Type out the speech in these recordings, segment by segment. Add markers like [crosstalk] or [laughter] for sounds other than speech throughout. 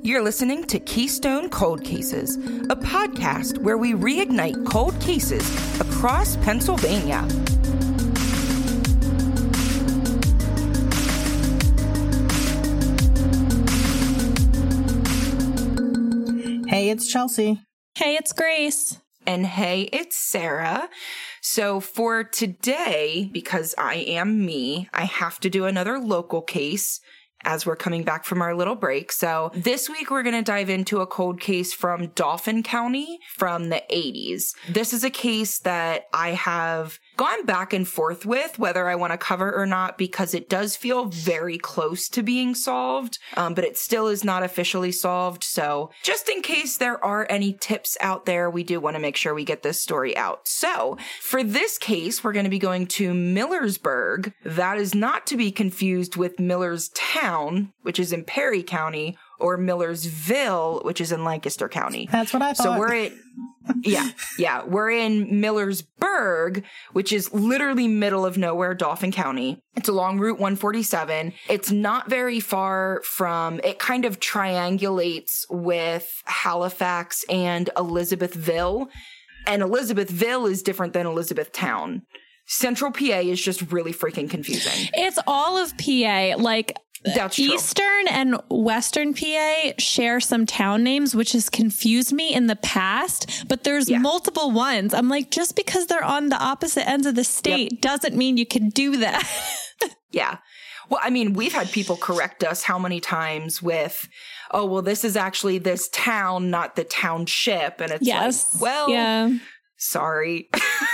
You're listening to Keystone Cold Cases, a podcast where we reignite cold cases across Pennsylvania. Hey, it's Chelsea. Hey, it's Grace. And hey, it's Sarah. So for today, because I am me, I have to do another local case as we're coming back from our little break. So this week we're going to dive into a cold case from Dauphin County from the 80s. This is a case that I have gone back and forth with whether I want to cover or not because it does feel very close to being solved, um, but it still is not officially solved. So just in case there are any tips out there, we do want to make sure we get this story out. So for this case, we're going to be going to Millersburg. That is not to be confused with Millerstown, which is in Perry County, or Millersville, which is in Lancaster County. That's what I thought. So we're in, yeah, yeah, we're in Millersburg, which is literally middle of nowhere, Dauphin County. It's along Route 147. It's not very far from, it kind of triangulates with Halifax and Elizabethville. And Elizabethville is different than Elizabethtown. Central PA is just really freaking confusing. It's all of PA. Like That's true. Eastern and Western PA share some town names, which has confused me in the past, but there's Yeah. multiple ones. I'm like, just because they're on the opposite ends of the state doesn't mean you can do that. [laughs] Yeah. Well, I mean, we've had people correct us how many times with, oh, well, this is actually this town, not the township. And it's yes. like, well, yeah. sorry.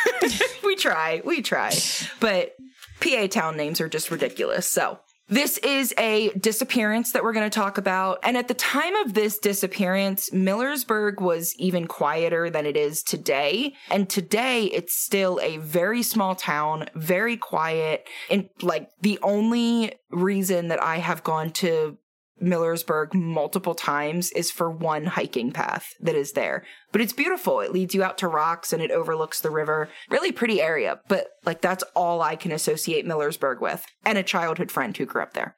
[laughs] we try, we try. But PA town names are just ridiculous. So this is a disappearance that we're going to talk about. And at the time of this disappearance, Millersburg was even quieter than it is today. And today it's still a very small town, very quiet. And like the only reason that I have gone to Millersburg multiple times is for one hiking path that is there. But it's beautiful. It leads you out to rocks and it overlooks the river. Really pretty area, but like that's all I can associate Millersburg with and a childhood friend who grew up there.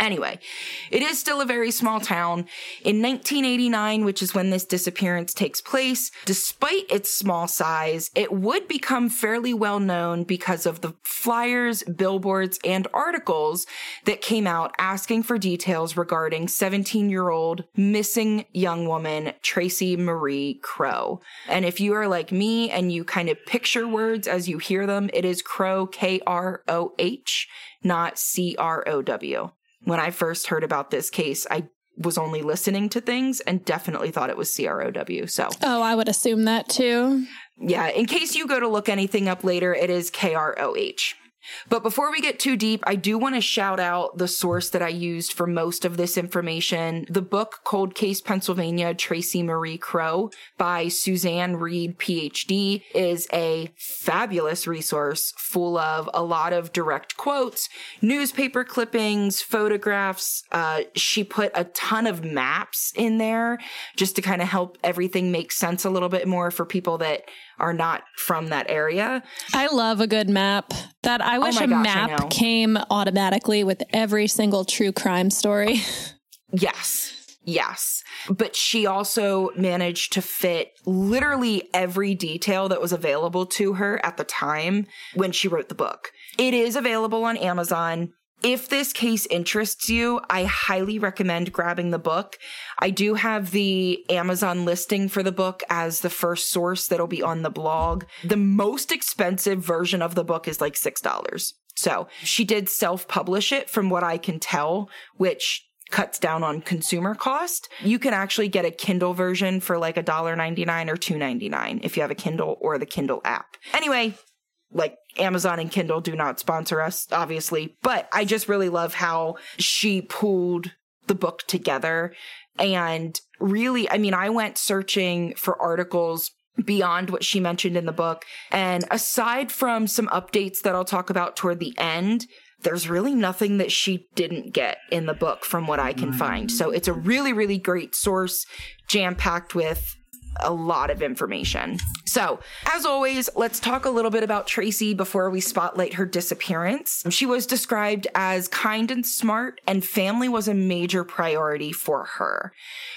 Anyway, it is still a very small town. In 1989, which is when this disappearance takes place, despite its small size, it would become fairly well known because of the flyers, billboards, and articles that came out asking for details regarding 17 year old missing young woman, Tracy Marie Kroh. And if you are like me and you kind of picture words as you hear them, it is Kroh, K R O H, not C R O W when I first heard about this case, I was only listening to things and definitely thought it was CROW. So, Oh, I would assume that too. yeah, in case you go to look anything up later, it is KROH. But before we get too deep, I do want to shout out the source that I used for most of this information. The book Cold Case Pennsylvania Tracy Marie Kroh by Suzanne Reed, PhD, is a fabulous resource full of a lot of direct quotes, newspaper clippings, photographs. Uh, she put a ton of maps in there just to kind of help everything make sense a little bit more for people that are not from that area. I love a good map. That I oh wish Oh a gosh, map came automatically with every single true crime story. [laughs] Yes. Yes. But she also managed to fit literally every detail that was available to her at the time when she wrote the book. It is available on Amazon. If this case interests you, I highly recommend grabbing the book. I do have the Amazon listing for the book as the first source that'll be on the blog. The most expensive version of the book is like $6. So she did self publish it from what I can tell, which cuts down on consumer cost. You can actually get a Kindle version for like $1.99 or $2.99 if you have a Kindle or the Kindle app. Anyway, like Amazon and Kindle do not sponsor us, obviously, but I just really love how she pulled the book together. And really, I mean, I went searching for articles beyond what she mentioned in the book. And aside from some updates that I'll talk about toward the end, there's really nothing that she didn't get in the book from what I can mm. find. So it's a really, really great source, jam packed with a lot of information. So, as always, let's talk a little bit about Tracy before we spotlight her disappearance. She was described as kind and smart, and family was a major priority for her.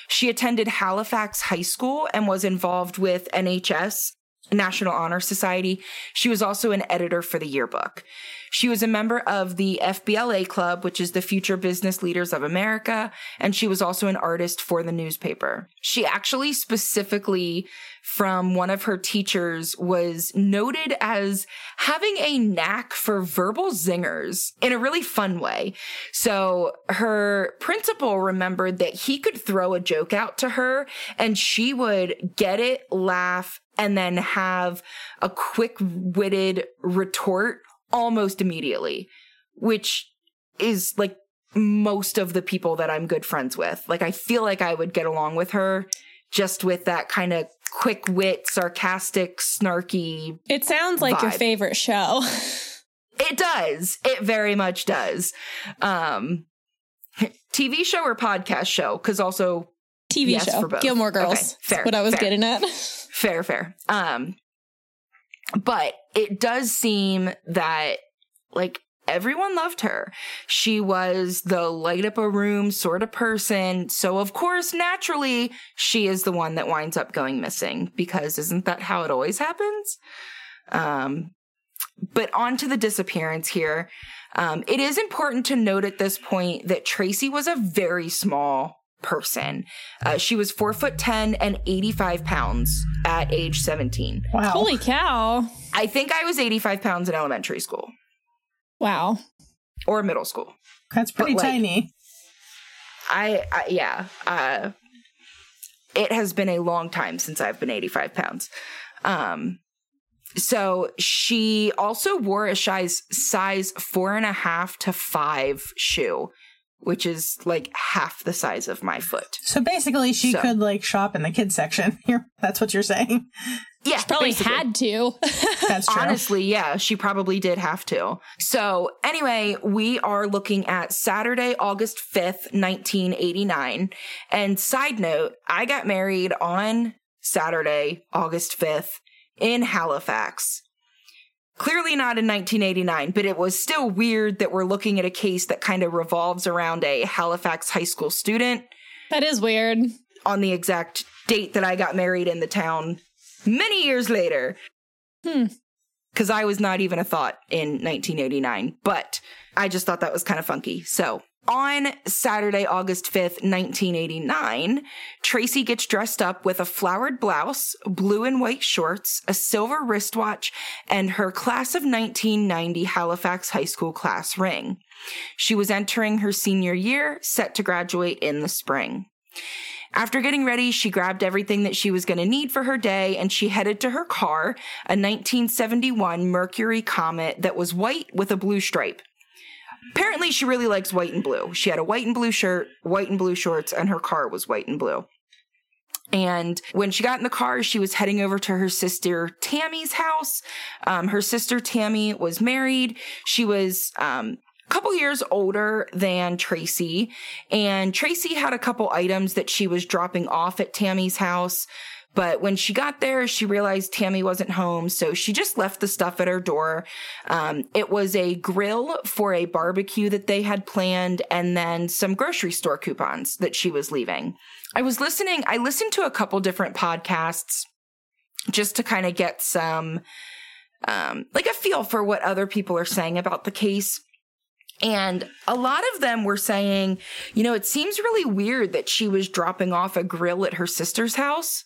She attended Halifax High School and was involved with NHS National Honor Society. She was also an editor for the yearbook. She was a member of the FBLA Club, which is the Future Business Leaders of America, and she was also an artist for the newspaper. She actually specifically from one of her teachers was noted as having a knack for verbal zingers in a really fun way. So her principal remembered that he could throw a joke out to her and she would get it, laugh, and then have a quick witted retort almost immediately, which is like most of the people that I'm good friends with. Like, I feel like I would get along with her just with that kind of quick wit, sarcastic, snarky. It sounds like vibe. your favorite show. [laughs] it does. It very much does. Um, TV show or podcast show? Because also TV yes, show. Gilmore Girls. Okay, fair. what I was fair. getting at. fair, fair. Um, but it does seem that like everyone loved her. She was the light up a room sort of person. So of course, naturally, she is the one that winds up going missing because isn't that how it always happens? Um, but on to the disappearance here. Um, it is important to note at this point that Tracy was a very small person. Uh, she was four foot 10 and 85 pounds at age 17. Wow. Holy cow. I think I was 85 pounds in elementary school. Wow. Or middle school. That's pretty like, tiny. I, I, yeah. Uh, it has been a long time since I've been 85 pounds. Um, so she also wore a size size four and a half to five shoe which is like half the size of my foot. So basically, she so. could like shop in the kids section. [laughs] Here, that's what you're saying. Yeah, she probably basically. had to. [laughs] that's true. Honestly, yeah, she probably did have to. So anyway, we are looking at Saturday, August fifth, nineteen eighty nine. And side note, I got married on Saturday, August fifth, in Halifax. Clearly not in 1989, but it was still weird that we're looking at a case that kind of revolves around a Halifax high school student. That is weird. On the exact date that I got married in the town many years later. Hmm. Because I was not even a thought in 1989, but I just thought that was kind of funky. So on Saturday, August 5th, 1989, Tracy gets dressed up with a flowered blouse, blue and white shorts, a silver wristwatch, and her class of 1990 Halifax High School class ring. She was entering her senior year, set to graduate in the spring. After getting ready, she grabbed everything that she was going to need for her day and she headed to her car, a 1971 Mercury Comet that was white with a blue stripe. Apparently, she really likes white and blue. She had a white and blue shirt, white and blue shorts, and her car was white and blue. And when she got in the car, she was heading over to her sister Tammy's house. Um, her sister Tammy was married. She was um, a couple years older than Tracy. And Tracy had a couple items that she was dropping off at Tammy's house. But when she got there, she realized Tammy wasn't home, so she just left the stuff at her door. Um, it was a grill for a barbecue that they had planned, and then some grocery store coupons that she was leaving. I was listening, I listened to a couple different podcasts just to kind of get some, um, like a feel for what other people are saying about the case. And a lot of them were saying, you know, it seems really weird that she was dropping off a grill at her sister's house.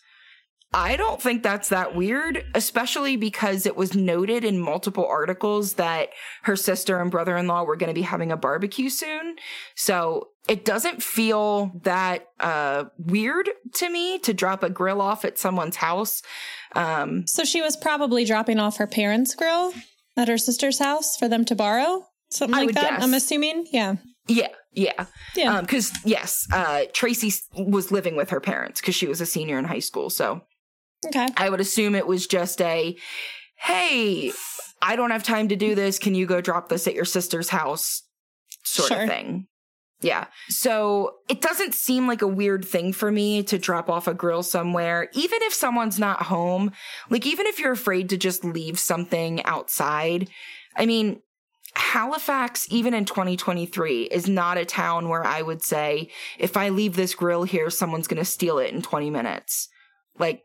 I don't think that's that weird, especially because it was noted in multiple articles that her sister and brother in law were going to be having a barbecue soon. So it doesn't feel that uh, weird to me to drop a grill off at someone's house. Um, so she was probably dropping off her parents' grill at her sister's house for them to borrow? Something like that, guess. I'm assuming? Yeah. Yeah, yeah. Yeah. Because, um, yes, uh, Tracy was living with her parents because she was a senior in high school. So Okay. I would assume it was just a, hey, I don't have time to do this. Can you go drop this at your sister's house? Sort sure. of thing. Yeah. So it doesn't seem like a weird thing for me to drop off a grill somewhere, even if someone's not home. Like, even if you're afraid to just leave something outside. I mean, Halifax, even in 2023, is not a town where I would say, if I leave this grill here, someone's going to steal it in 20 minutes. Like,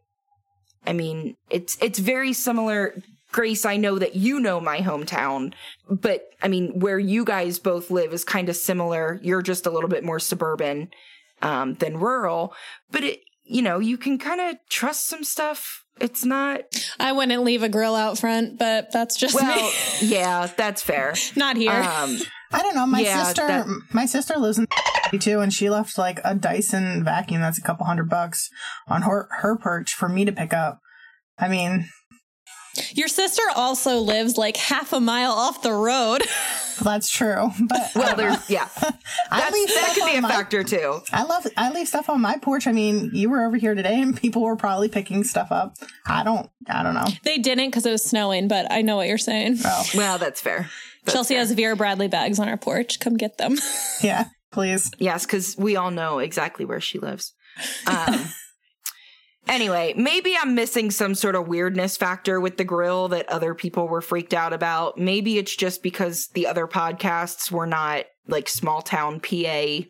I mean, it's, it's very similar. Grace, I know that you know my hometown, but I mean, where you guys both live is kind of similar. You're just a little bit more suburban, um, than rural, but it, you know, you can kind of trust some stuff. It's not. I wouldn't leave a grill out front, but that's just Well, me. yeah, that's fair. [laughs] Not here. Um, I don't know. My Yeah, sister, that- my sister lives in too, and she left like a Dyson vacuum that's a couple hundred bucks on her her perch for me to pick up. I mean, Your sister also lives like half a mile off the road. [laughs] that's true. [laughs] But well, there's, [laughs] yeah, I that's, leave that could be a my- factor too. I love I leave stuff on my porch. I mean, you were over here today, and people were probably picking stuff up. I don't. I don't know. they didn't because it was snowing, but I know what you're saying. Oh, Well, that's fair. That's Chelsea fair. has Vera Bradley bags on her porch. Come get them. [laughs] yeah. Please. Yes, because we all know exactly where she lives. Um, anyway, maybe I'm missing some sort of weirdness factor with the grill that other people were freaked out about. Maybe it's just because the other podcasts were not like small town PA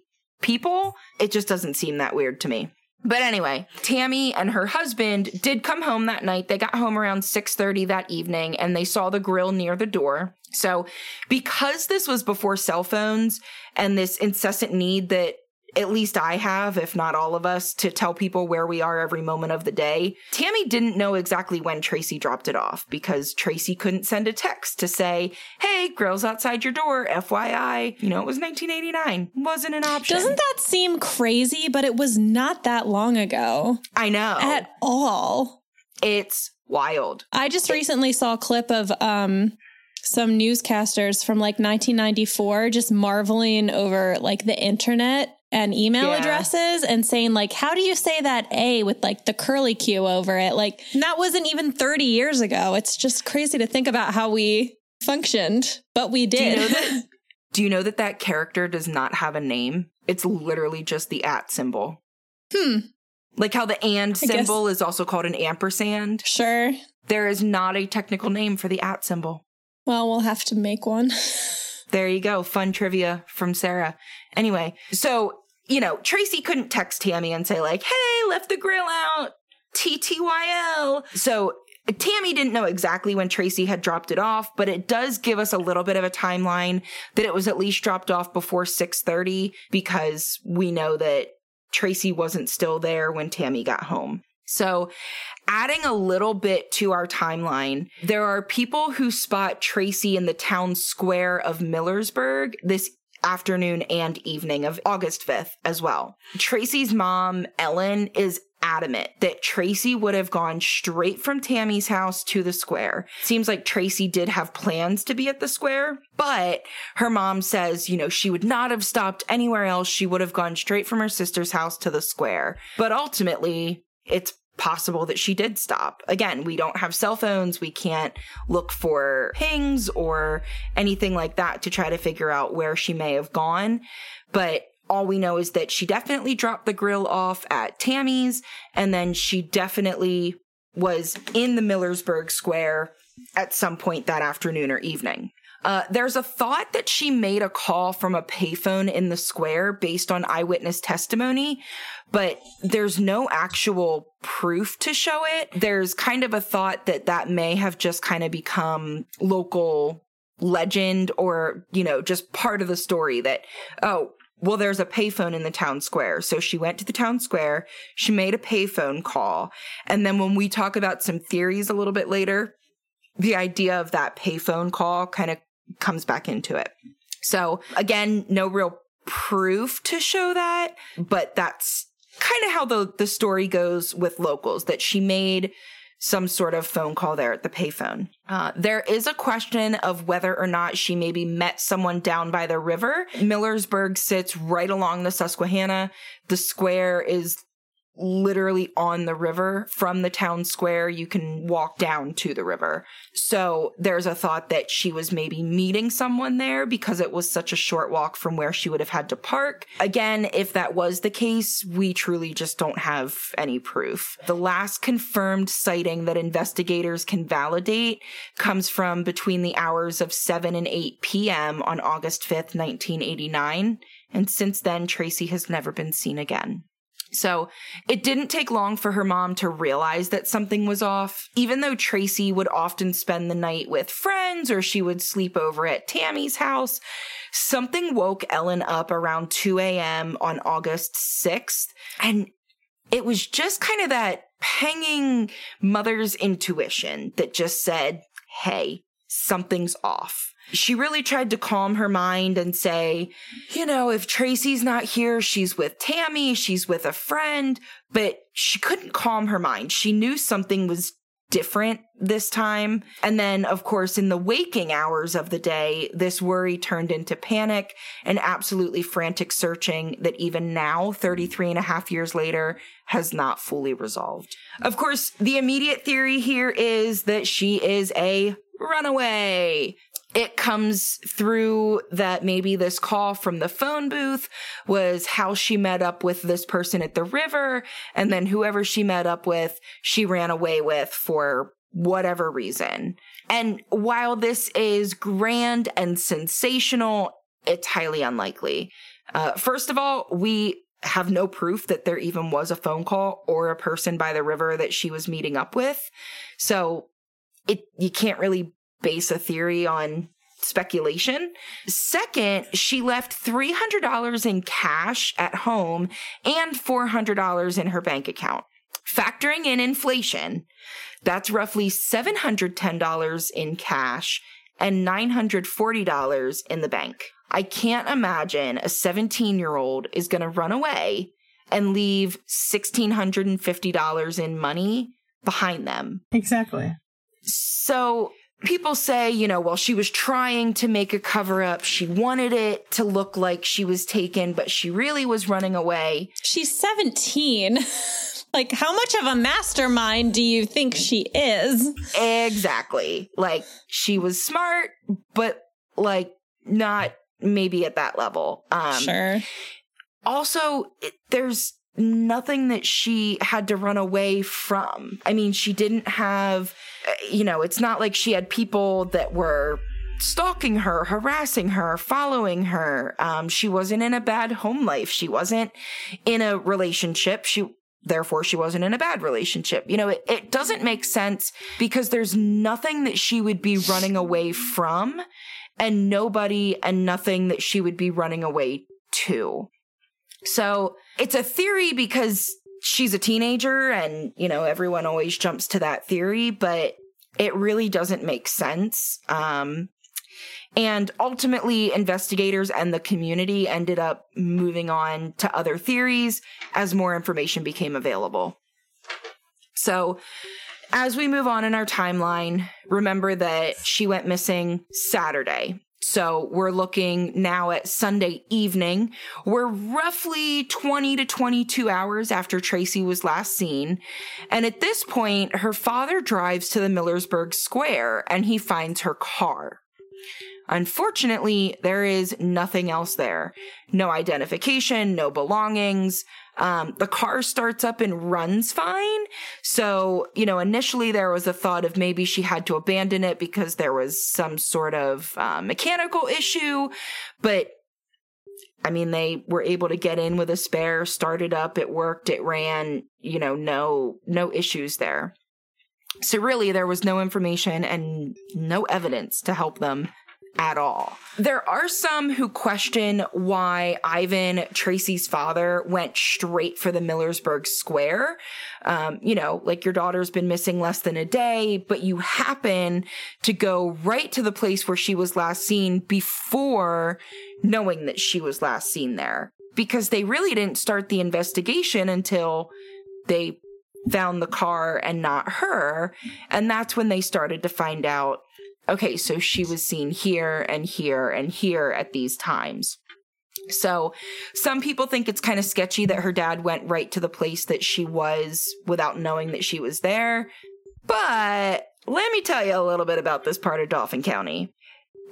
people. It just doesn't seem that weird to me. But anyway, Tammy and her husband did come home that night. They got home around 6:30 that evening and they saw the grill near the door. So, because this was before cell phones and this incessant need that at least I have, if not all of us, to tell people where we are every moment of the day. Tammy didn't know exactly when Tracy dropped it off because Tracy couldn't send a text to say, Hey, grill's outside your door, FYI. You know, it was 1989. Wasn't an option. Doesn't that seem crazy? But it was not that long ago I know. at all. it's wild. I just recently saw a clip of um some newscasters from like 1994 just marveling over like the internet and email Yeah. addresses and saying like how do you say that a with like the curly q over it like that wasn't even 30 years ago it's just crazy to think about how we functioned but we Do you did know that? [laughs] Do you know that that character does not have a name? It's literally just the at symbol. hmm Like how the and symbol is also called an ampersand. sure There is not a technical name for the at symbol. well we'll have to make one [laughs] There you go. Fun trivia from Sarah. Anyway, so, you know, Tracy couldn't text Tammy and say, like, hey, left the grill out. TTYL. So Tammy didn't know exactly when Tracy had dropped it off, but it does give us a little bit of a timeline that it was at least dropped off before 6:30 because we know that Tracy wasn't still there when Tammy got home. So, adding a little bit to our timeline, there are people who spot Tracy in the town square of Millersburg this afternoon and evening of August 5th as well. Tracy's mom, Ellen, is adamant that Tracy would have gone straight from Tammy's house to the square. Seems like Tracy did have plans to be at the square, but her mom says, you know, she would not have stopped anywhere else. She would have gone straight from her sister's house to the square. But ultimately, it's possible that she did stop. Again, we don't have cell phones. We can't look for pings or anything like that to try to figure out where she may have gone. But all we know is that she definitely dropped the grill off at Tammy's and then she definitely was in the Millersburg Square at some point that afternoon or evening. Uh, there's a thought that she made a call from a payphone in the square based on eyewitness testimony, but there's no actual proof to show it. There's kind of a thought that that may have just kind of become local legend or, you know, just part of the story that, oh, well, there's a payphone in the town square. So she went to the town square. She made a payphone call. And then when we talk about some theories a little bit later, the idea of that payphone call kind of comes back into it. So again, no real proof to show that, but that's kind of how the, the story goes with locals that she made some sort of phone call there at the payphone. Uh, there is a question of whether or not she maybe met someone down by the river. Millersburg sits right along the Susquehanna. The square is literally on the river from the town square. You can walk down to the river. So there's a thought that she was maybe meeting someone there because it was such a short walk from where she would have had to park. Again, if that was the case, we truly just don't have any proof. The last confirmed sighting that investigators can validate comes from between the hours of 7 and 8 p.m. on August 5th, 1989. And since then, Tracy has never been seen again. So it didn't take long for her mom to realize that something was off. Even though Tracy would often spend the night with friends or she would sleep over at Tammy's house, something woke Ellen up around 2 a.m. on August 6th. And it was just kind of that panging mother's intuition that just said, Hey, something's off she really tried to calm her mind and say, you know, if Tracy's not here, she's with Tammy, she's with a friend, but she couldn't calm her mind. She knew something was different this time. And then, of course, in the waking hours of the day, this worry turned into panic and absolutely frantic searching that even now, 33 and a half years later, has not fully resolved. Of course, the immediate theory here is that she is a runaway it comes through that maybe this call from the phone booth was how she met up with this person at the river. And then whoever she met up with, she ran away with for whatever reason. And while this is grand and sensational, it's highly unlikely. Uh, first of all, we have no proof that there even was a phone call or a person by the river that she was meeting up with. So it, you can't really base a theory on speculation. Second, she left $300 in cash at home and $400 in her bank account. Factoring in inflation, that's roughly $710 in cash and $940 in the bank. I can't imagine a 17 year old is going to run away and leave $1,650 in money behind them. Exactly. So people say, you know, well, she was trying to make a cover up. She wanted it to look like she was taken, but she really was running away. She's 17. [laughs] like, how much of a mastermind do you think she is? Exactly. Like, she was smart, but like, not maybe at that level. Um, sure. Also, it, there's nothing that she had to run away from. I mean, she didn't have, uh, you know, it's not like she had people that were stalking her, harassing her, following her. Um, she wasn't in a bad home life. She wasn't in a relationship. She, therefore, she wasn't in a bad relationship. You know, it, it doesn't make sense because there's nothing that she would be running away from and nobody and nothing that she would be running away to. So it's a theory because she's a teenager and, you know, everyone always jumps to that theory, but it really doesn't make sense. Um, and ultimately, investigators and the community ended up moving on to other theories as more information became available. So, as we move on in our timeline, remember that she went missing Saturday. So we're looking now at Sunday evening. We're roughly 20 to 22 hours after Tracy was last seen. And at this point, her father drives to the Millersburg Square and he finds her car. Unfortunately, there is nothing else there. No identification, no belongings. Um, the car starts up and runs fine. So, you know, initially there was a thought of maybe she had to abandon it because there was some sort of uh, mechanical issue. But I mean, they were able to get in with a spare, started up, it worked, it ran, you know, no, no issues there. So really there was no information and no evidence to help them at all. There are some who question why Ivan, Tracy's father, went straight for the Millersburg Square. Um, you know, like your daughter's been missing less than a day, but you happen to go right to the place where she was last seen before knowing that she was last seen there. Because they really didn't start the investigation until they found the car and not her. And that's when they started to find out okay, so she was seen here and here and here at these times. So some people think it's kind of sketchy that her dad went right to the place that she was without knowing that she was there. But let me tell you a little bit about this part of Dauphin County.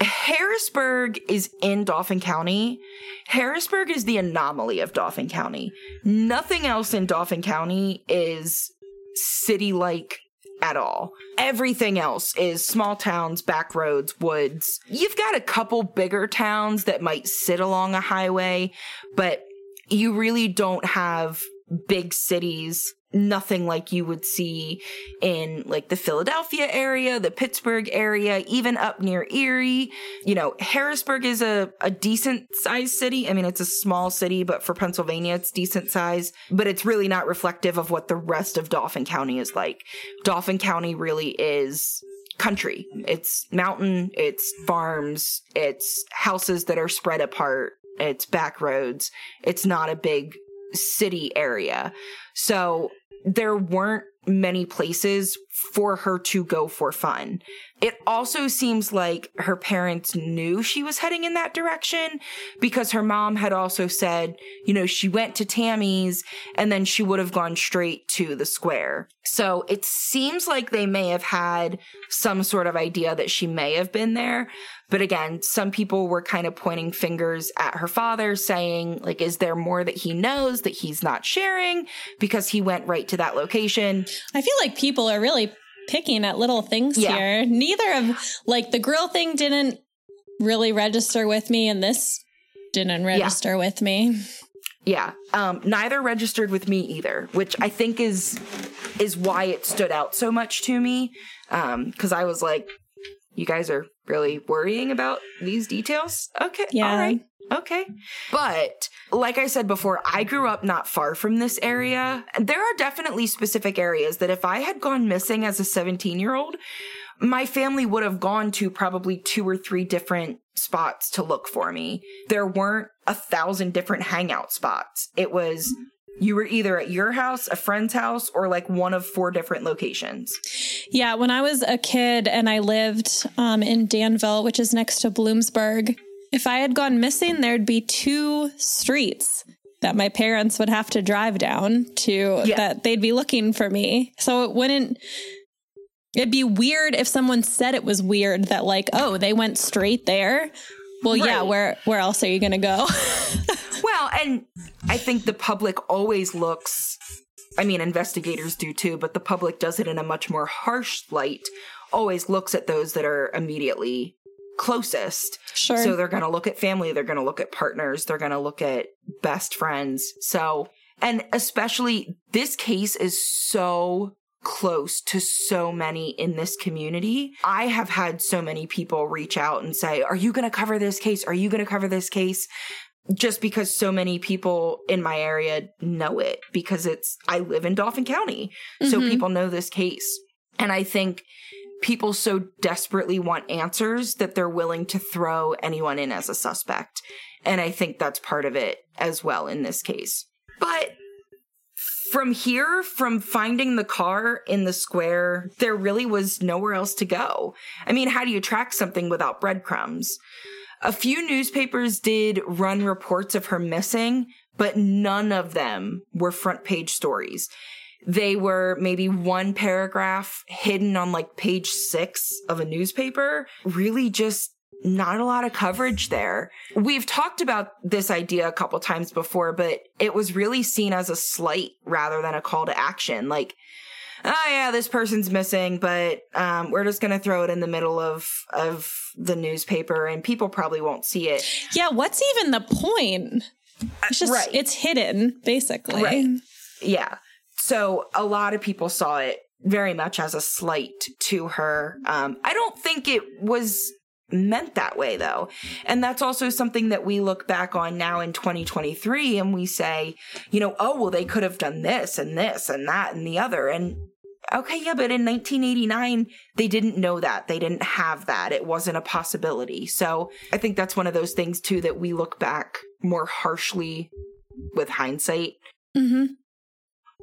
Harrisburg is in Dauphin County. Harrisburg is the anomaly of Dauphin County. Nothing else in Dauphin County is city like at all. Everything else is small towns, back roads, woods. You've got a couple bigger towns that might sit along a highway, but you really don't have big cities nothing like you would see in like the Philadelphia area, the Pittsburgh area, even up near Erie. You know, Harrisburg is a, a decent sized city. I mean, it's a small city, but for Pennsylvania, it's decent size, but it's really not reflective of what the rest of Dauphin County is like. Dauphin County really is country. It's mountain, it's farms, it's houses that are spread apart, it's back roads. It's not a big city area. So there weren't many places for her to go for fun. It also seems like her parents knew she was heading in that direction because her mom had also said, you know, she went to Tammy's and then she would have gone straight to the square. So it seems like they may have had some sort of idea that she may have been there. But again, some people were kind of pointing fingers at her father saying, like, is there more that he knows that he's not sharing because he went right to that location? I feel like people are really picking at little things yeah. here. Neither of like the grill thing didn't really register with me and this didn't register yeah. with me. Yeah. Um, neither registered with me either, which I think is is why it stood out so much to me. Um, cause I was like, you guys are really worrying about these details? Okay. Yeah. All right. Okay. But like I said before, I grew up not far from this area. There are definitely specific areas that if I had gone missing as a 17 year old, my family would have gone to probably two or three different spots to look for me. There weren't a thousand different hangout spots. It was you were either at your house, a friend's house, or like one of four different locations. Yeah, when I was a kid and I lived um, in Danville, which is next to Bloomsburg, if I had gone missing, there'd be two streets that my parents would have to drive down to yeah. that they'd be looking for me. So it wouldn't it'd be weird if someone said it was weird that like, oh, they went straight there. Well, right. yeah, where where else are you going to go? [laughs] well, and I think the public always looks I mean, investigators do too, but the public does it in a much more harsh light, always looks at those that are immediately closest. Sure. So they're going to look at family, they're going to look at partners, they're going to look at best friends. So, and especially this case is so close to so many in this community. I have had so many people reach out and say, Are you going to cover this case? Are you going to cover this case? Just because so many people in my area know it because it's, I live in Dauphin County. Mm-hmm. So people know this case. And I think people so desperately want answers that they're willing to throw anyone in as a suspect. And I think that's part of it as well in this case. But from here, from finding the car in the square, there really was nowhere else to go. I mean, how do you track something without breadcrumbs? A few newspapers did run reports of her missing, but none of them were front page stories they were maybe one paragraph hidden on like page six of a newspaper. Really just not a lot of coverage there. We've talked about this idea a couple times before, but it was really seen as a slight rather than a call to action. Like, oh yeah, this person's missing, but um, we're just gonna throw it in the middle of of the newspaper, and people probably won't see it. Yeah, what's even the point? It's just right. it's hidden, basically. Right. Yeah. So a lot of people saw it very much as a slight to her. Um, I don't think it was meant that way though. And that's also something that we look back on now in 2023 and we say, you know, oh, well, they could have done this and this and that and the other. And okay, yeah, but in 1989, they didn't know that. They didn't have that. It wasn't a possibility. So I think that's one of those things too that we look back more harshly with hindsight. Mm-hmm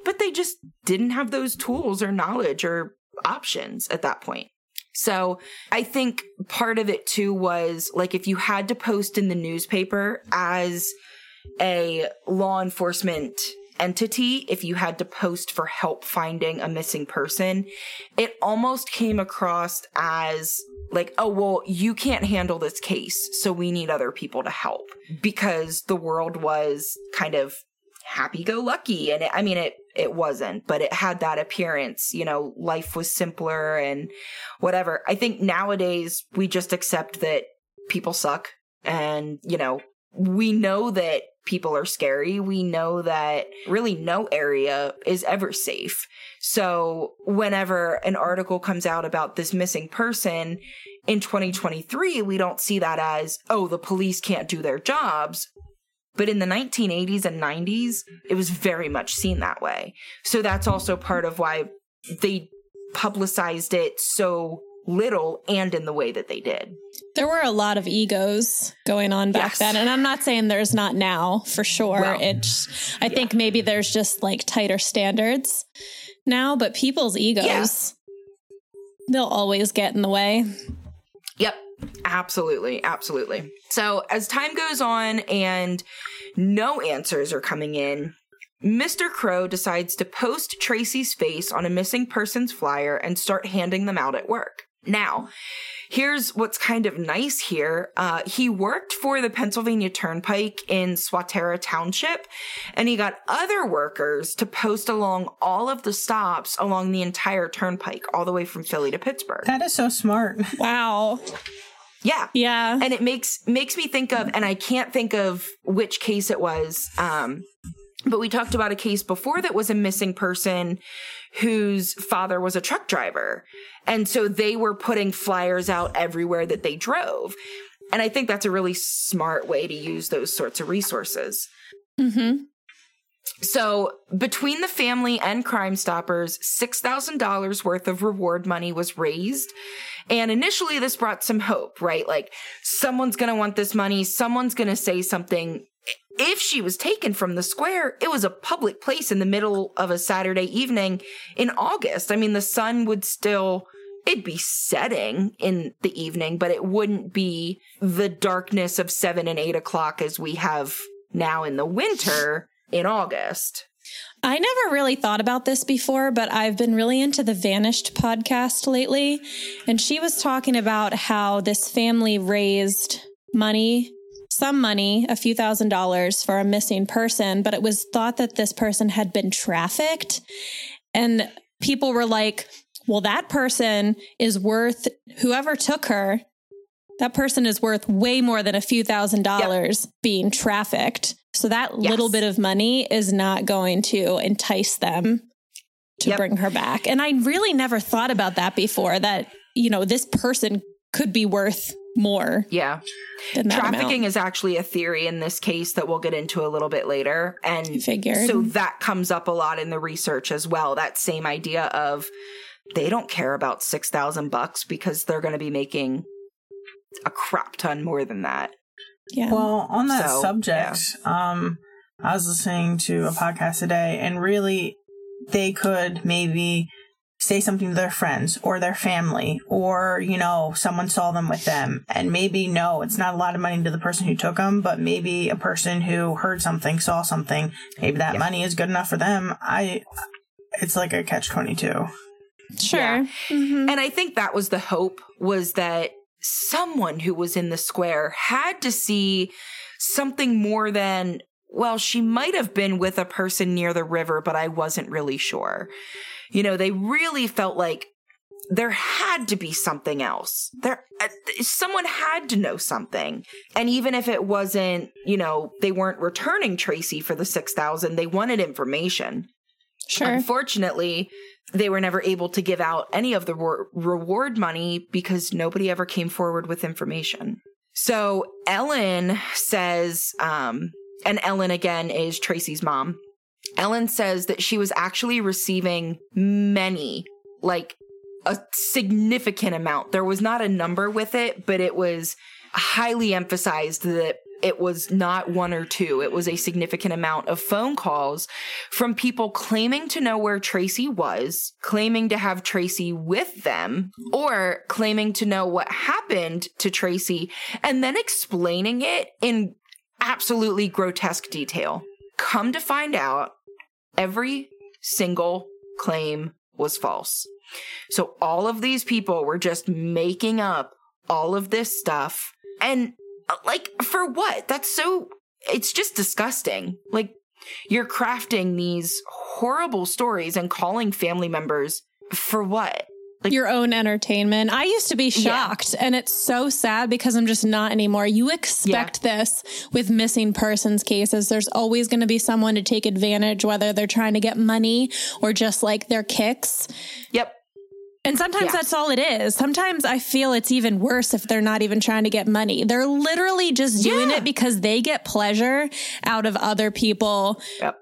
but they just didn't have those tools or knowledge or options at that point. So I think part of it too was like if you had to post in the newspaper as a law enforcement entity, if you had to post for help finding a missing person, it almost came across as like, oh, well, you can't handle this case. So we need other people to help because the world was kind of happy go lucky. And it, I mean, it, it wasn't, but it had that appearance, you know, life was simpler and whatever. I think nowadays we just accept that people suck and, you know, we know that people are scary. We know that really no area is ever safe. So whenever an article comes out about this missing person in 2023, we don't see that as, oh, the police can't do their jobs. But in the 1980s and 90s, it was very much seen that way. So that's also part of why they publicized it so little and in the way that they did. There were a lot of egos going on back yes. then. And I'm not saying there's not now for sure. Well, it's, I yeah. think maybe there's just like tighter standards now, but people's egos, yeah. they'll always get in the way. Yep. Absolutely. Absolutely. So as time goes on and no answers are coming in, Mr. Kroh decides to post Tracy's face on a missing persons flyer and start handing them out at work. Now, here's what's kind of nice here. Uh, he worked for the Pennsylvania Turnpike in Swatara Township, and he got other workers to post along all of the stops along the entire turnpike, all the way from Philly to Pittsburgh. That is so smart. Wow. Yeah. Yeah. And it makes makes me think of and I can't think of which case it was. Um but we talked about a case before that was a missing person whose father was a truck driver. And so they were putting flyers out everywhere that they drove. And I think that's a really smart way to use those sorts of resources. Mm-hmm. So, between the family and Crime Stoppers, $6,000 worth of reward money was raised. And initially, this brought some hope, right? Like, someone's going to want this money, someone's going to say something if she was taken from the square, it was a public place in the middle of a Saturday evening in August. I mean, the sun would still, it'd be setting in the evening, but it wouldn't be the darkness of seven and eight o'clock as we have now in the winter in August. I never really thought about this before, but I've been really into the Vanished podcast lately. And she was talking about how this family raised money some money, a few thousand dollars for a missing person, but it was thought that this person had been trafficked. And people were like, well, that person is worth, whoever took her, that person is worth way more than a few thousand dollars yep. being trafficked. So that yes. little bit of money is not going to entice them to yep. bring her back. And I really never thought about that before that, you know, this person could be worth more. Yeah. Trafficking amount. is actually a theory in this case that we'll get into a little bit later. And so that comes up a lot in the research as well. That same idea of they don't care about 6,000 bucks because they're going to be making a crap ton more than that. Yeah. Well, on that so, subject, yeah. um, I was listening to a podcast today and really they could maybe say something to their friends or their family or you know someone saw them with them and maybe no it's not a lot of money to the person who took them but maybe a person who heard something saw something maybe that yeah. money is good enough for them i it's like a catch 22 sure yeah. mm-hmm. and i think that was the hope was that someone who was in the square had to see something more than well she might have been with a person near the river but i wasn't really sure you know, they really felt like there had to be something else. There, uh, someone had to know something. And even if it wasn't, you know, they weren't returning Tracy for the 6,000, they wanted information. Sure. Unfortunately, they were never able to give out any of the re- reward money because nobody ever came forward with information. So Ellen says, um, and Ellen again is Tracy's mom. Ellen says that she was actually receiving many, like a significant amount. There was not a number with it, but it was highly emphasized that it was not one or two. It was a significant amount of phone calls from people claiming to know where Tracy was, claiming to have Tracy with them, or claiming to know what happened to Tracy, and then explaining it in absolutely grotesque detail. Come to find out, every single claim was false. So all of these people were just making up all of this stuff. And like, for what? That's so, it's just disgusting. Like, you're crafting these horrible stories and calling family members for what? Like, your own entertainment. I used to be shocked yeah. and it's so sad because I'm just not anymore. You expect yeah. this with missing persons cases. There's always going to be someone to take advantage, whether they're trying to get money or just like their kicks. Yep. And sometimes yeah. that's all it is. Sometimes I feel it's even worse if they're not even trying to get money. They're literally just doing it because they get pleasure out of other people, yep.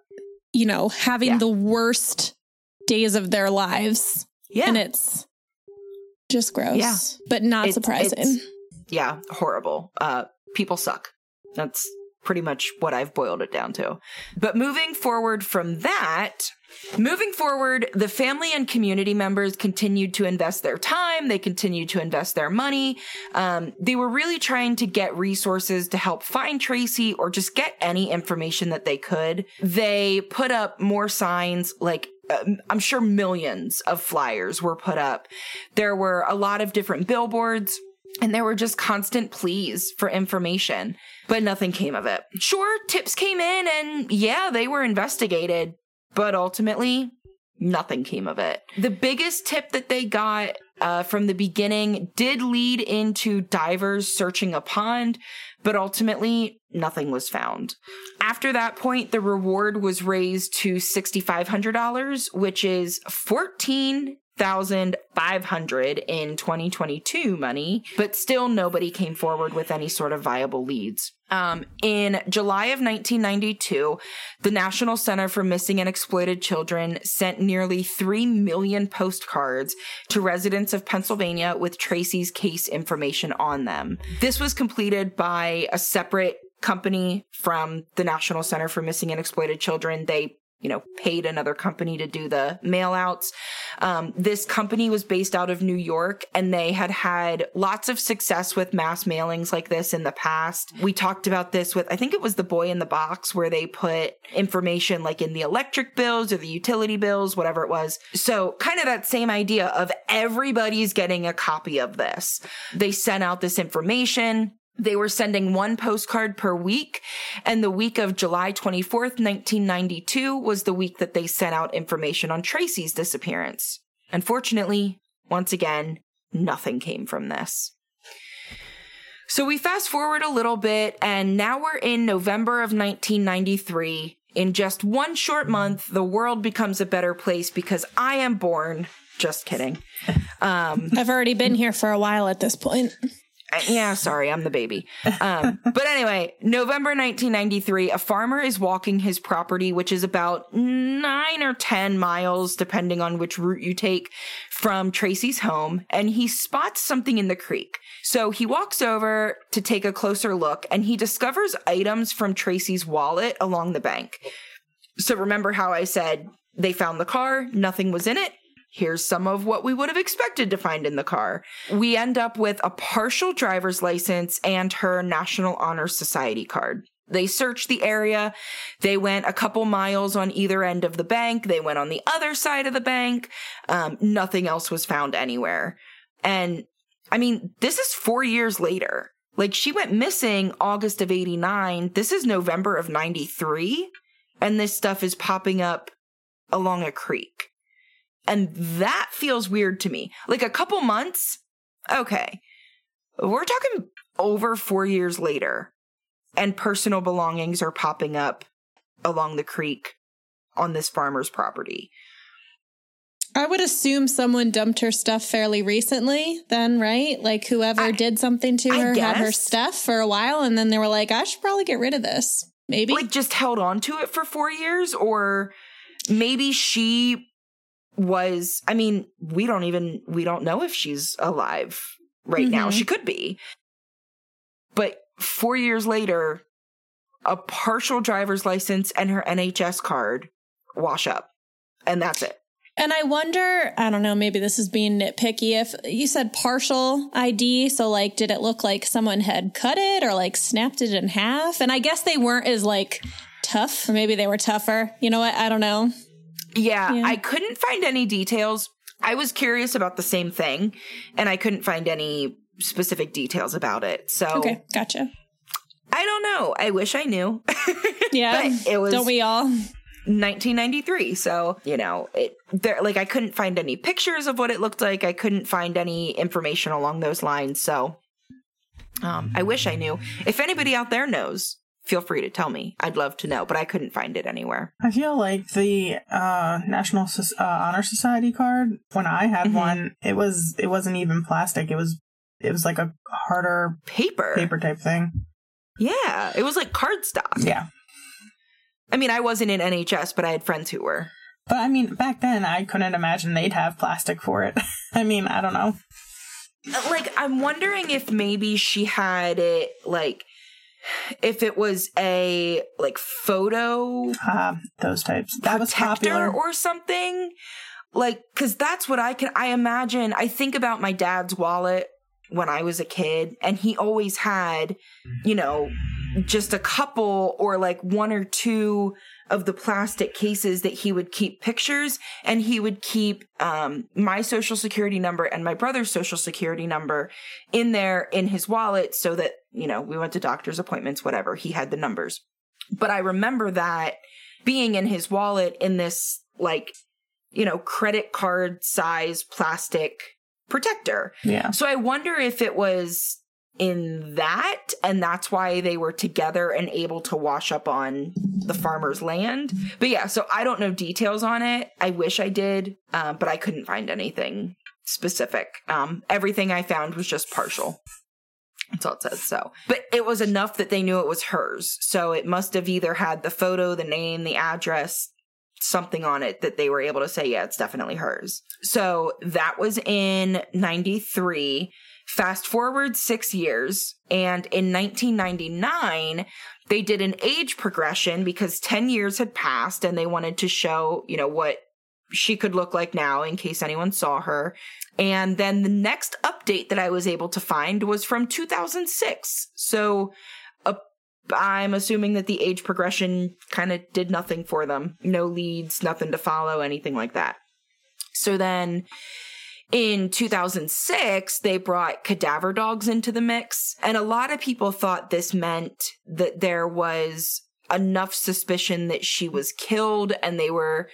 you know, having the worst days of their lives. Yeah. And it's just gross. Yeah. But not it's, surprising. It's, yeah, horrible. Uh, people suck. That's pretty much what I've boiled it down to. But moving forward from that, moving forward, the family and community members continued to invest their time. They continued to invest their money. Um, they were really trying to get resources to help find Tracy or just get any information that they could. They put up more signs like um, I'm sure millions of flyers were put up. There were a lot of different billboards. And there were just constant pleas for information, but nothing came of it. Sure, tips came in and yeah, they were investigated, but ultimately nothing came of it. The biggest tip that they got uh, from the beginning did lead into divers searching a pond, but ultimately nothing was found. After that point, the reward was raised to $6,500, which is 14 thousand five hundred in 2022 money, but still nobody came forward with any sort of viable leads. Um, in July of 1992, the National Center for Missing and Exploited Children sent nearly 3 million postcards to residents of Pennsylvania with Tracy's case information on them. This was completed by a separate company from the National Center for Missing and Exploited Children. They you know, paid another company to do the mail outs. Um, this company was based out of New York and they had had lots of success with mass mailings like this in the past. We talked about this with, I think it was the boy in the box where they put information like in the electric bills or the utility bills, whatever it was. So kind of that same idea of everybody's getting a copy of this. They sent out this information. They were sending one postcard per week. And the week of July 24th, 1992 was the week that they sent out information on Tracy's disappearance. Unfortunately, once again, nothing came from this. So we fast forward a little bit and now we're in November of 1993. In just one short month, the world becomes a better place because I am born. Just kidding. [laughs] Um, I've already been here for a while at this point yeah, sorry, I'm the baby. Um, but anyway, November 1993, a farmer is walking his property, which is about nine or 10 miles, depending on which route you take from Tracy's home, and he spots something in the creek. So he walks over to take a closer look and he discovers items from Tracy's wallet along the bank. So remember how I said they found the car, nothing was in it? Here's some of what we would have expected to find in the car. We end up with a partial driver's license and her National Honor Society card. They searched the area. They went a couple miles on either end of the bank. They went on the other side of the bank. Um, nothing else was found anywhere. And I mean, this is four years later. Like she went missing August of 89. This is November of 93. And this stuff is popping up along a creek. And that feels weird to me. Like a couple months, okay. We're talking over four years later, and personal belongings are popping up along the creek on this farmer's property. I would assume someone dumped her stuff fairly recently, then, right? Like whoever I, did something to her had her stuff for a while, and then they were like, I should probably get rid of this. Maybe. Like just held on to it for four years, or maybe she was, I mean, we don't even, we don't know if she's alive right mm-hmm. now. She could be. But four years later, a partial driver's license and her NHS card wash up. And that's it. And I wonder, I don't know, maybe this is being nitpicky. If you said partial ID, so like, did it look like someone had cut it or like snapped it in half? And I guess they weren't as like tough, or maybe they were tougher. You know what? I don't know. Yeah, yeah. I couldn't find any details. I was curious about the same thing, and I couldn't find any specific details about it. So, okay, gotcha. I don't know. I wish I knew. [laughs] Yeah, it was. Don't we all? 1993. So, you know, it there like I couldn't find any pictures of what it looked like. I couldn't find any information along those lines. So, um, I wish I knew. If anybody out there knows, feel free to tell me. I'd love to know, but I couldn't find it anywhere. I feel like the uh, National so- uh, Honor Society card when I had mm-hmm. one, it was it wasn't even plastic. It was it was like a harder paper paper type thing. Yeah, it was like cardstock. Yeah. I mean, I wasn't in NHS, but I had friends who were. But I mean, back then, I couldn't imagine they'd have plastic for it. [laughs] I mean, I don't know. Like, I'm wondering if maybe she had it, like, if it was a, like, photo. Uh, those types. That was popular. Or something. Like, cause that's what I can, I imagine. I think about my dad's wallet when I was a kid, and he always had, you know, just a couple or like one or two of the plastic cases that he would keep pictures and he would keep um, my social security number and my brother's social security number in there in his wallet so that you know we went to doctor's appointments whatever he had the numbers. But i remember that being in his wallet in this like you know credit card size plastic protector. Yeah. So i wonder if it was in that and that's why they were together and able to wash up on the farmer's land. But yeah so i don't know details on it. I wish i did uh, but i couldn't find anything specific. Um, everything i found was just partial. That's all it says so. But it was enough that they knew it was hers. So it must have either had the photo the name the address something on it that they were able to say yeah it's definitely hers. So that was in 93 Fast forward six years, and in 1999, they did an age progression because 10 years had passed and they wanted to show, you know, what she could look like now in case anyone saw her. And then the next update that I was able to find was from 2006. So uh, I'm assuming that the age progression kind of did nothing for them. No leads, nothing to follow, anything like that. So then in 2006, they brought cadaver dogs into the mix. And a lot of people thought this meant that there was enough suspicion that she was killed and they were,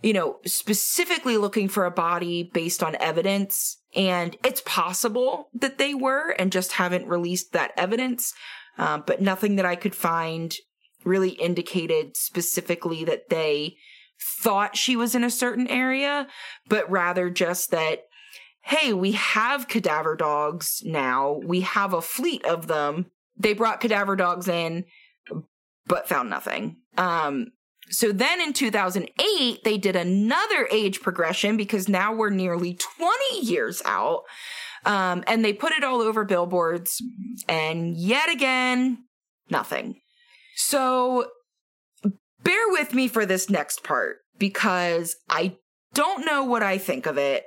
you know, specifically looking for a body based on evidence. And it's possible that they were and just haven't released that evidence. Uh, but nothing that I could find really indicated specifically that they thought she was in a certain area, but rather just that, hey, we have cadaver dogs now. We have a fleet of them. They brought cadaver dogs in, but found nothing. Um, so then in 2008, they did another age progression because now we're nearly 20 years out. Um, and they put it all over billboards, and yet again, nothing. So bear with me for this next part because I don't know what I think of it,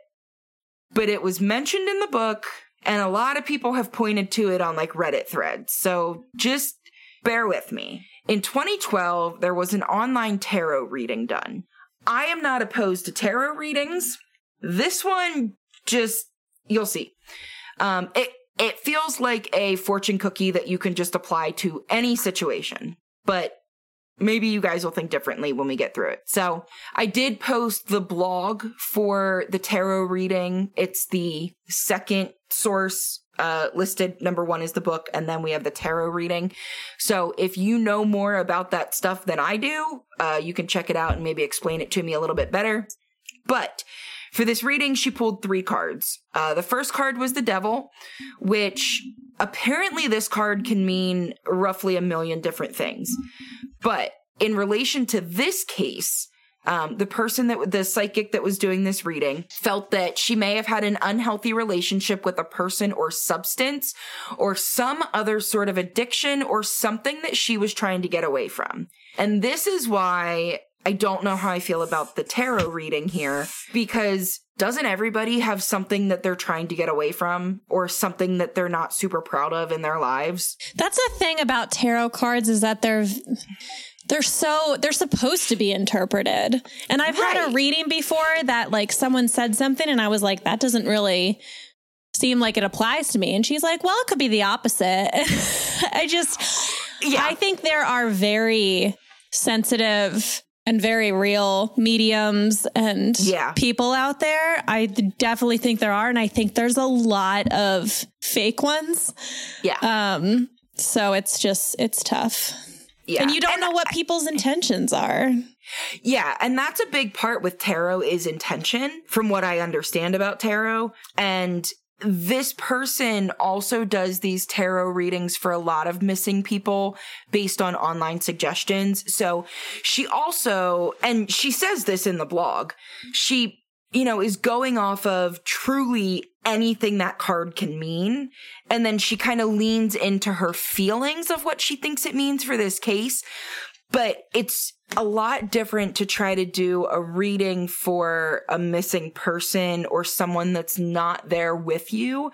but it was mentioned in the book and a lot of people have pointed to it on like Reddit threads. So just bear with me. In 2012, there was an online tarot reading done. I am not opposed to tarot readings. This one just, you'll see. Um, it, it feels like a fortune cookie that you can just apply to any situation. But maybe you guys will think differently when we get through it. So I did post the blog for the tarot reading. It's the second source uh, listed. Number one is the book, and then we have the tarot reading. So if you know more about that stuff than I do, uh, you can check it out and maybe explain it to me a little bit better. But for this reading, she pulled three cards. Uh, the first card was the devil, which apparently this card can mean roughly a million different things. But in relation to this case, Um, the person that the psychic that was doing this reading felt that she may have had an unhealthy relationship with a person or substance or some other sort of addiction or something that she was trying to get away from. And this is why I don't know how I feel about the tarot reading here because doesn't everybody have something that they're trying to get away from or something that they're not super proud of in their lives? That's the thing about tarot cards is that they're they're so they're supposed to be interpreted. And I've right. had a reading before that like someone said something and I was like that doesn't really seem like it applies to me and she's like, "Well, it could be the opposite." [laughs] I just yeah. I think there are very sensitive and very real mediums and yeah. people out there. I definitely think there are and I think there's a lot of fake ones. Yeah. Um so it's just it's tough. Yeah. And you don't and know what I, people's intentions are. Yeah, and that's a big part with tarot is intention from what I understand about tarot and this person also does these tarot readings for a lot of missing people based on online suggestions. So she also, and she says this in the blog, she, you know, is going off of truly anything that card can mean. And then she kind of leans into her feelings of what she thinks it means for this case. But it's a lot different to try to do a reading for a missing person or someone that's not there with you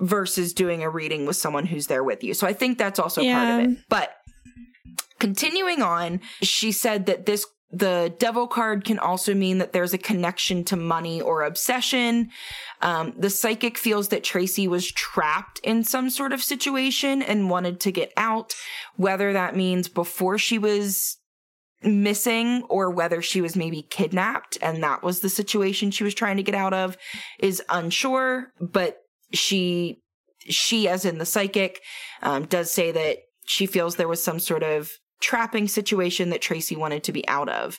versus doing a reading with someone who's there with you. So I think that's also yeah. part of it. But continuing on, she said that this the devil card can also mean that there's a connection to money or obsession. Um, the psychic feels that Tracy was trapped in some sort of situation and wanted to get out, whether that means before she was missing or whether she was maybe kidnapped and that was the situation she was trying to get out of is unsure but she she as in the psychic um, does say that she feels there was some sort of trapping situation that tracy wanted to be out of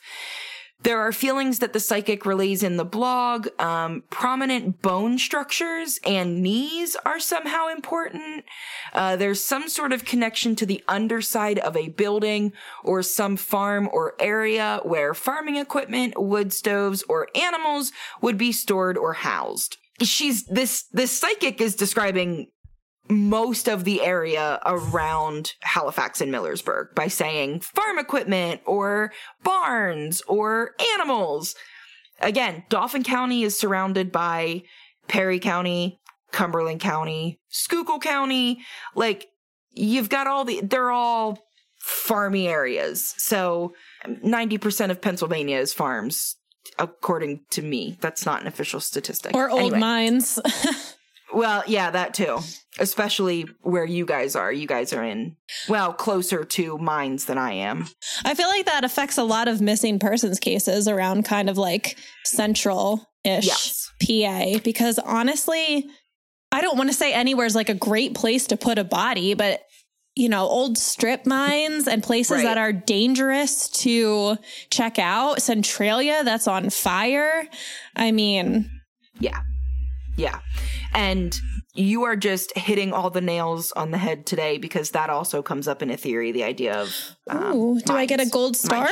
there are feelings that the psychic relays in the blog. Um, prominent bone structures and knees are somehow important. Uh, there's some sort of connection to the underside of a building or some farm or area where farming equipment, wood stoves, or animals would be stored or housed. She's this, this psychic is describing most of the area around Halifax and Millersburg by saying farm equipment or barns or animals. Again, Dauphin County is surrounded by Perry County, Cumberland County, Schuylkill County. Like, you've got all the, they're all farmy areas. So 90% of Pennsylvania is farms, according to me. That's not an official statistic. Or old anyway. mines. [laughs] Well, yeah, that too. Especially where you guys are. You guys are in, well, closer to mines than I am. I feel like that affects a lot of missing persons cases around kind of like central ish yes. PA. Because honestly, I don't want to say anywhere is like a great place to put a body, but you know, old strip mines and places right. that are dangerous to check out. Centralia that's on fire. I mean, yeah. Yeah. And you are just hitting all the nails on the head today because that also comes up in a theory the idea of. Um, Ooh, do I get a gold star?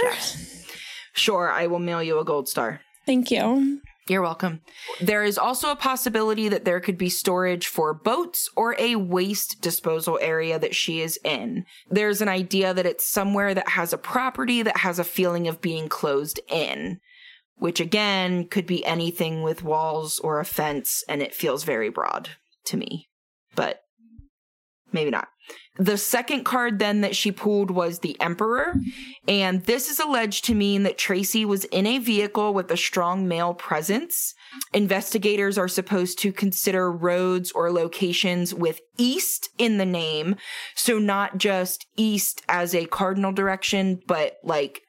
Sure, I will mail you a gold star. Thank you. You're welcome. There is also a possibility that there could be storage for boats or a waste disposal area that she is in. There's an idea that it's somewhere that has a property that has a feeling of being closed in which again could be anything with walls or a fence, and it feels very broad to me, but maybe not. The second card then that she pulled was the Emperor, and this is alleged to mean that Tracy was in a vehicle with a strong male presence. Investigators are supposed to consider roads or locations with east in the name, so not just east as a cardinal direction, but like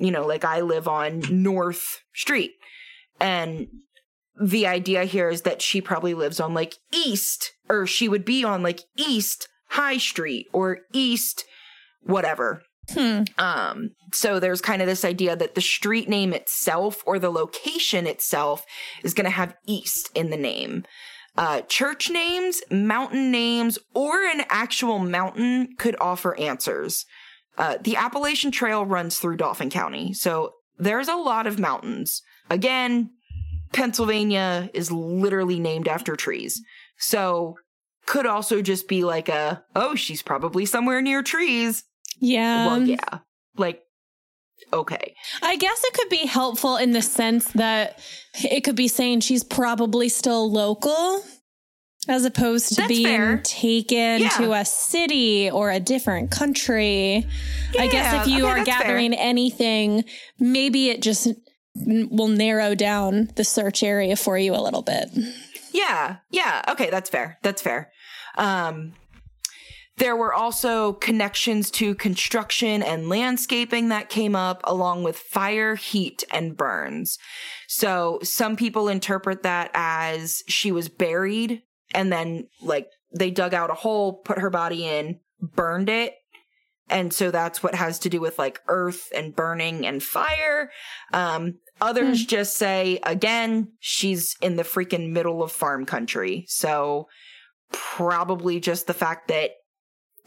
you know, like I live on North Street. And the idea here is that she probably lives on like East, or she would be on like East High Street or East whatever. Hmm. Um, so there's kind of this idea that the street name itself or the location itself is going to have East in the name. Uh, church names, mountain names, or an actual mountain could offer answers. Uh, the Appalachian Trail runs through Dauphin County. So there's a lot of mountains. Again, Pennsylvania is literally named after trees. So could also just be like a, oh, she's probably somewhere near trees. Yeah. Well, yeah. Like, okay. I guess it could be helpful in the sense that it could be saying she's probably still local as opposed to That's being fair. taken yeah. to a city or a different country. Yeah, I guess if you okay, are gathering fair. anything, maybe it just will narrow down the search area for you a little bit. Yeah. Yeah. Okay. That's fair. That's fair. Um, there were also connections to construction and landscaping that came up, along with fire, heat, and burns. So some people interpret that as she was buried and then, like, they dug out a hole, put her body in, burned it. And so that's what has to do with like earth and burning and fire. Um, others mm. just say, again, she's in the freaking middle of farm country. So probably just the fact that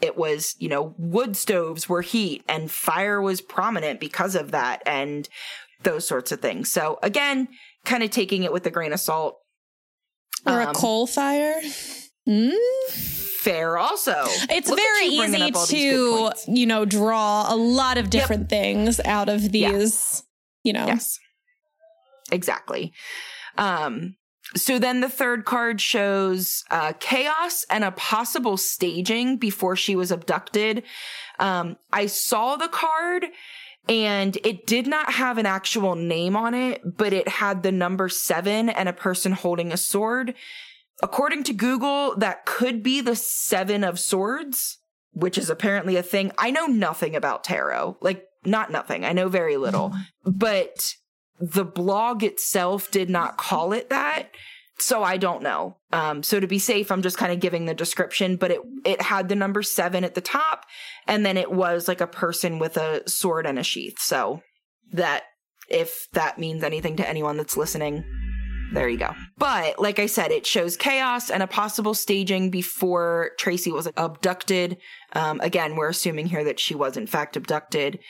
it was, you know, wood stoves were heat and fire was prominent because of that and those sorts of things. So again, kind of taking it with a grain of salt. Or um, a coal fire. Mm? Fair also. It's Look very easy to, you know, draw a lot of different yep. things out of these, yeah. you know. Yes. Exactly. Um so then the third card shows uh, chaos and a possible staging before she was abducted. Um, I saw the card and it did not have an actual name on it, but it had the number seven and a person holding a sword. According to Google, that could be the seven of swords, which is apparently a thing. I know nothing about tarot, like not nothing. I know very little, mm-hmm. but the blog itself did not call it that. So I don't know. Um, so to be safe, I'm just kind of giving the description, but it, it had the number seven at the top and then it was like a person with a sword and a sheath. So that, if that means anything to anyone that's listening, there you go. But like I said, it shows chaos and a possible staging before Tracy was abducted. Um, again, we're assuming here that she was in fact abducted.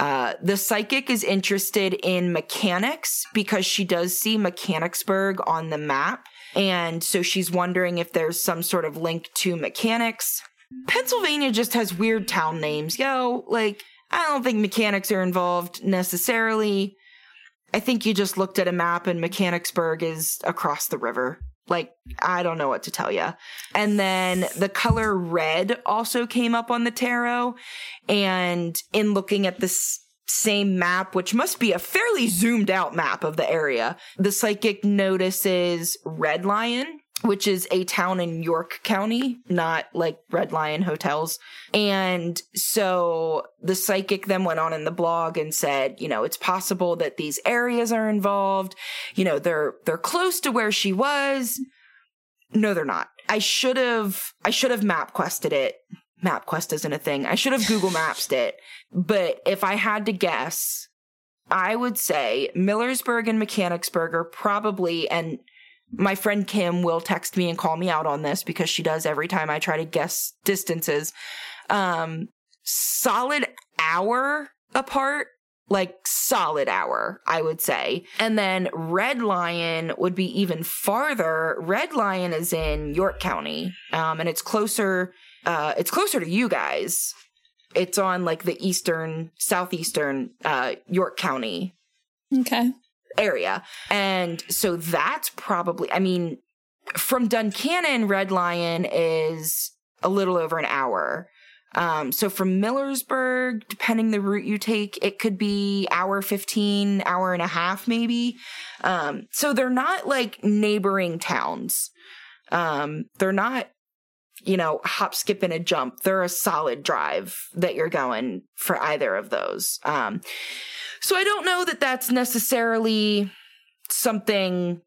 Uh, the psychic is interested in mechanics because she does see Mechanicsburg on the map. And so she's wondering if there's some sort of link to mechanics. Pennsylvania just has weird town names. Yo, like, I don't think mechanics are involved necessarily. I think you just looked at a map and Mechanicsburg is across the river. Like, I don't know what to tell you. And then the color red also came up on the tarot. And in looking at this same map, which must be a fairly zoomed out map of the area, the psychic notices Red Lion which is a town in York County, not like Red Lion hotels. And so the psychic then went on in the blog and said, you know, it's possible that these areas are involved. You know, they're, they're close to where she was. No, they're not. I should have, I should have map quested it. MapQuest isn't a thing. I should have Google Maps [laughs] it. But if I had to guess, I would say Millersburg and Mechanicsburg are probably, and my friend Kim will text me and call me out on this because she does every time I try to guess distances. Um, solid hour apart, like solid hour, I would say. And then Red Lion would be even farther. Red Lion is in York County, um, and it's closer. Uh, it's closer to you guys. It's on like the eastern, southeastern, uh, York County. Okay area. And so that's probably, I mean, from Duncannon, Red Lion is a little over an hour. Um, so from Millersburg, depending the route you take, it could be hour 15, hour and a half, maybe. Um, so they're not like neighboring towns. Um, they're not, you know, hop, skip, and a jump. They're a solid drive that you're going for either of those. Um, so I don't know that that's necessarily something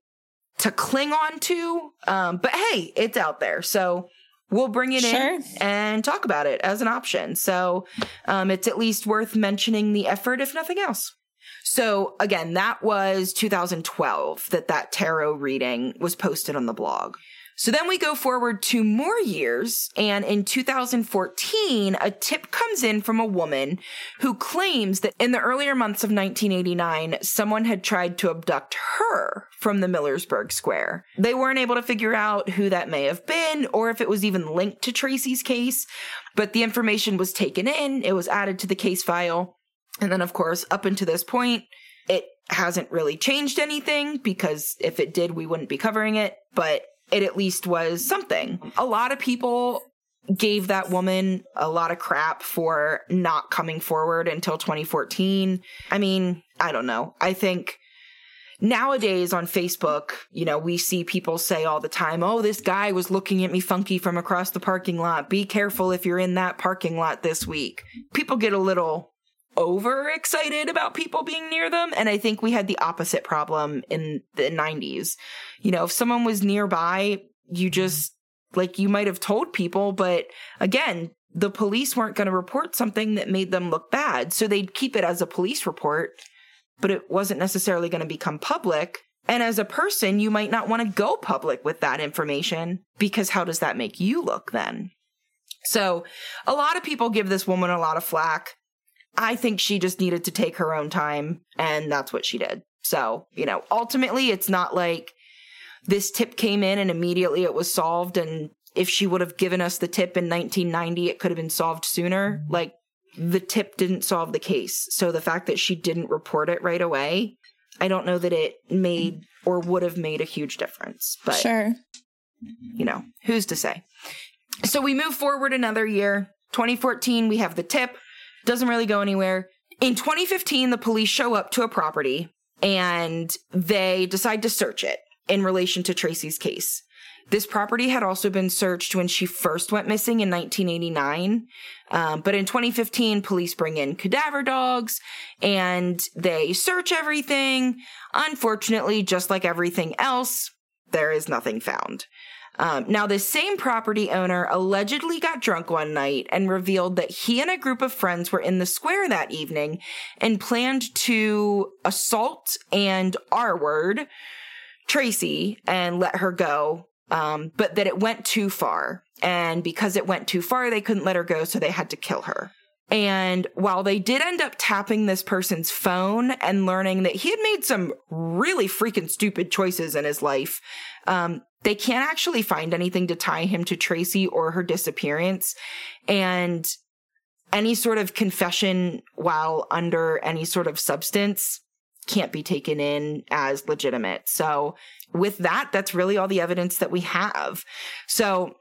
to cling on to. Um, but hey, it's out there. So we'll bring it sure. in and talk about it as an option. So um, it's at least worth mentioning the effort, if nothing else. So again, that was 2012 that that tarot reading was posted on the blog. So then we go forward to more years, and in 2014, a tip comes in from a woman who claims that in the earlier months of 1989, someone had tried to abduct her from the Millersburg Square. They weren't able to figure out who that may have been or if it was even linked to Tracy's case, but the information was taken in, it was added to the case file. And then, of course, up until this point, it hasn't really changed anything because if it did, we wouldn't be covering it. But it at least was something. A lot of people gave that woman a lot of crap for not coming forward until 2014. I mean, I don't know. I think nowadays on Facebook, you know, we see people say all the time, Oh, this guy was looking at me funky from across the parking lot. Be careful if you're in that parking lot this week. People get a little overexcited about people being near them. And I think we had the opposite problem in the 90s. You know, if someone was nearby, you just, like, you might have told people, but again, the police weren't going to report something that made them look bad. So they'd keep it as a police report, but it wasn't necessarily going to become public. And as a person, you might not want to go public with that information because how does that make you look then? So a lot of people give this woman a lot of flack. I think she just needed to take her own time, and that's what she did. So, you know, ultimately, it's not like this tip came in and immediately it was solved. And if she would have given us the tip in 1990, it could have been solved sooner. Like, the tip didn't solve the case. So the fact that she didn't report it right away, I don't know that it made or would have made a huge difference. But, sure. you know, who's to say? So we move forward another year. 2014, we have the tip doesn't really go anywhere. In 2015, the police show up to a property and they decide to search it in relation to Tracy's case. This property had also been searched when she first went missing in 1989. Um, but in 2015, police bring in cadaver dogs and they search everything. Unfortunately, just like everything else, there is nothing found. Um, now, this same property owner allegedly got drunk one night and revealed that he and a group of friends were in the square that evening and planned to assault and R word Tracy and let her go. Um, but that it went too far. And because it went too far, they couldn't let her go, so they had to kill her. And while they did end up tapping this person's phone and learning that he had made some really freaking stupid choices in his life, um, they can't actually find anything to tie him to Tracy or her disappearance. And any sort of confession while under any sort of substance can't be taken in as legitimate. So with that, that's really all the evidence that we have. So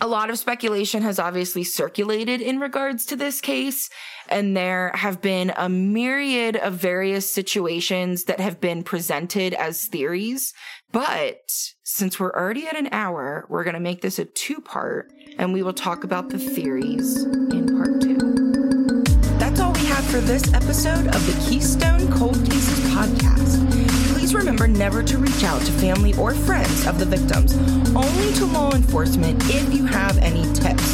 a lot of speculation has obviously circulated in regards to this case, and there have been a myriad of various situations that have been presented as theories. But since we're already at an hour, we're going to make this a two part, and we will talk about the theories in part two. That's all we have for this episode of the Keystone Cold Cases podcast remember never to reach out to family or friends of the victims, only to law enforcement if you have any tips.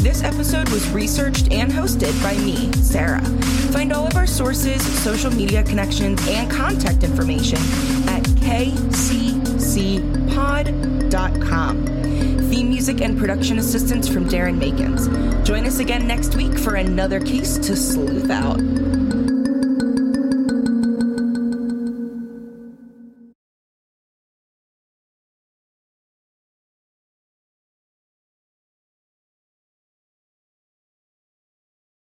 This episode was researched and hosted by me, Sarah. Find all of our sources, social media connections, and contact information at kccpod.com. Theme music and production assistance from Darren Makins. Join us again next week for another case to sleuth out.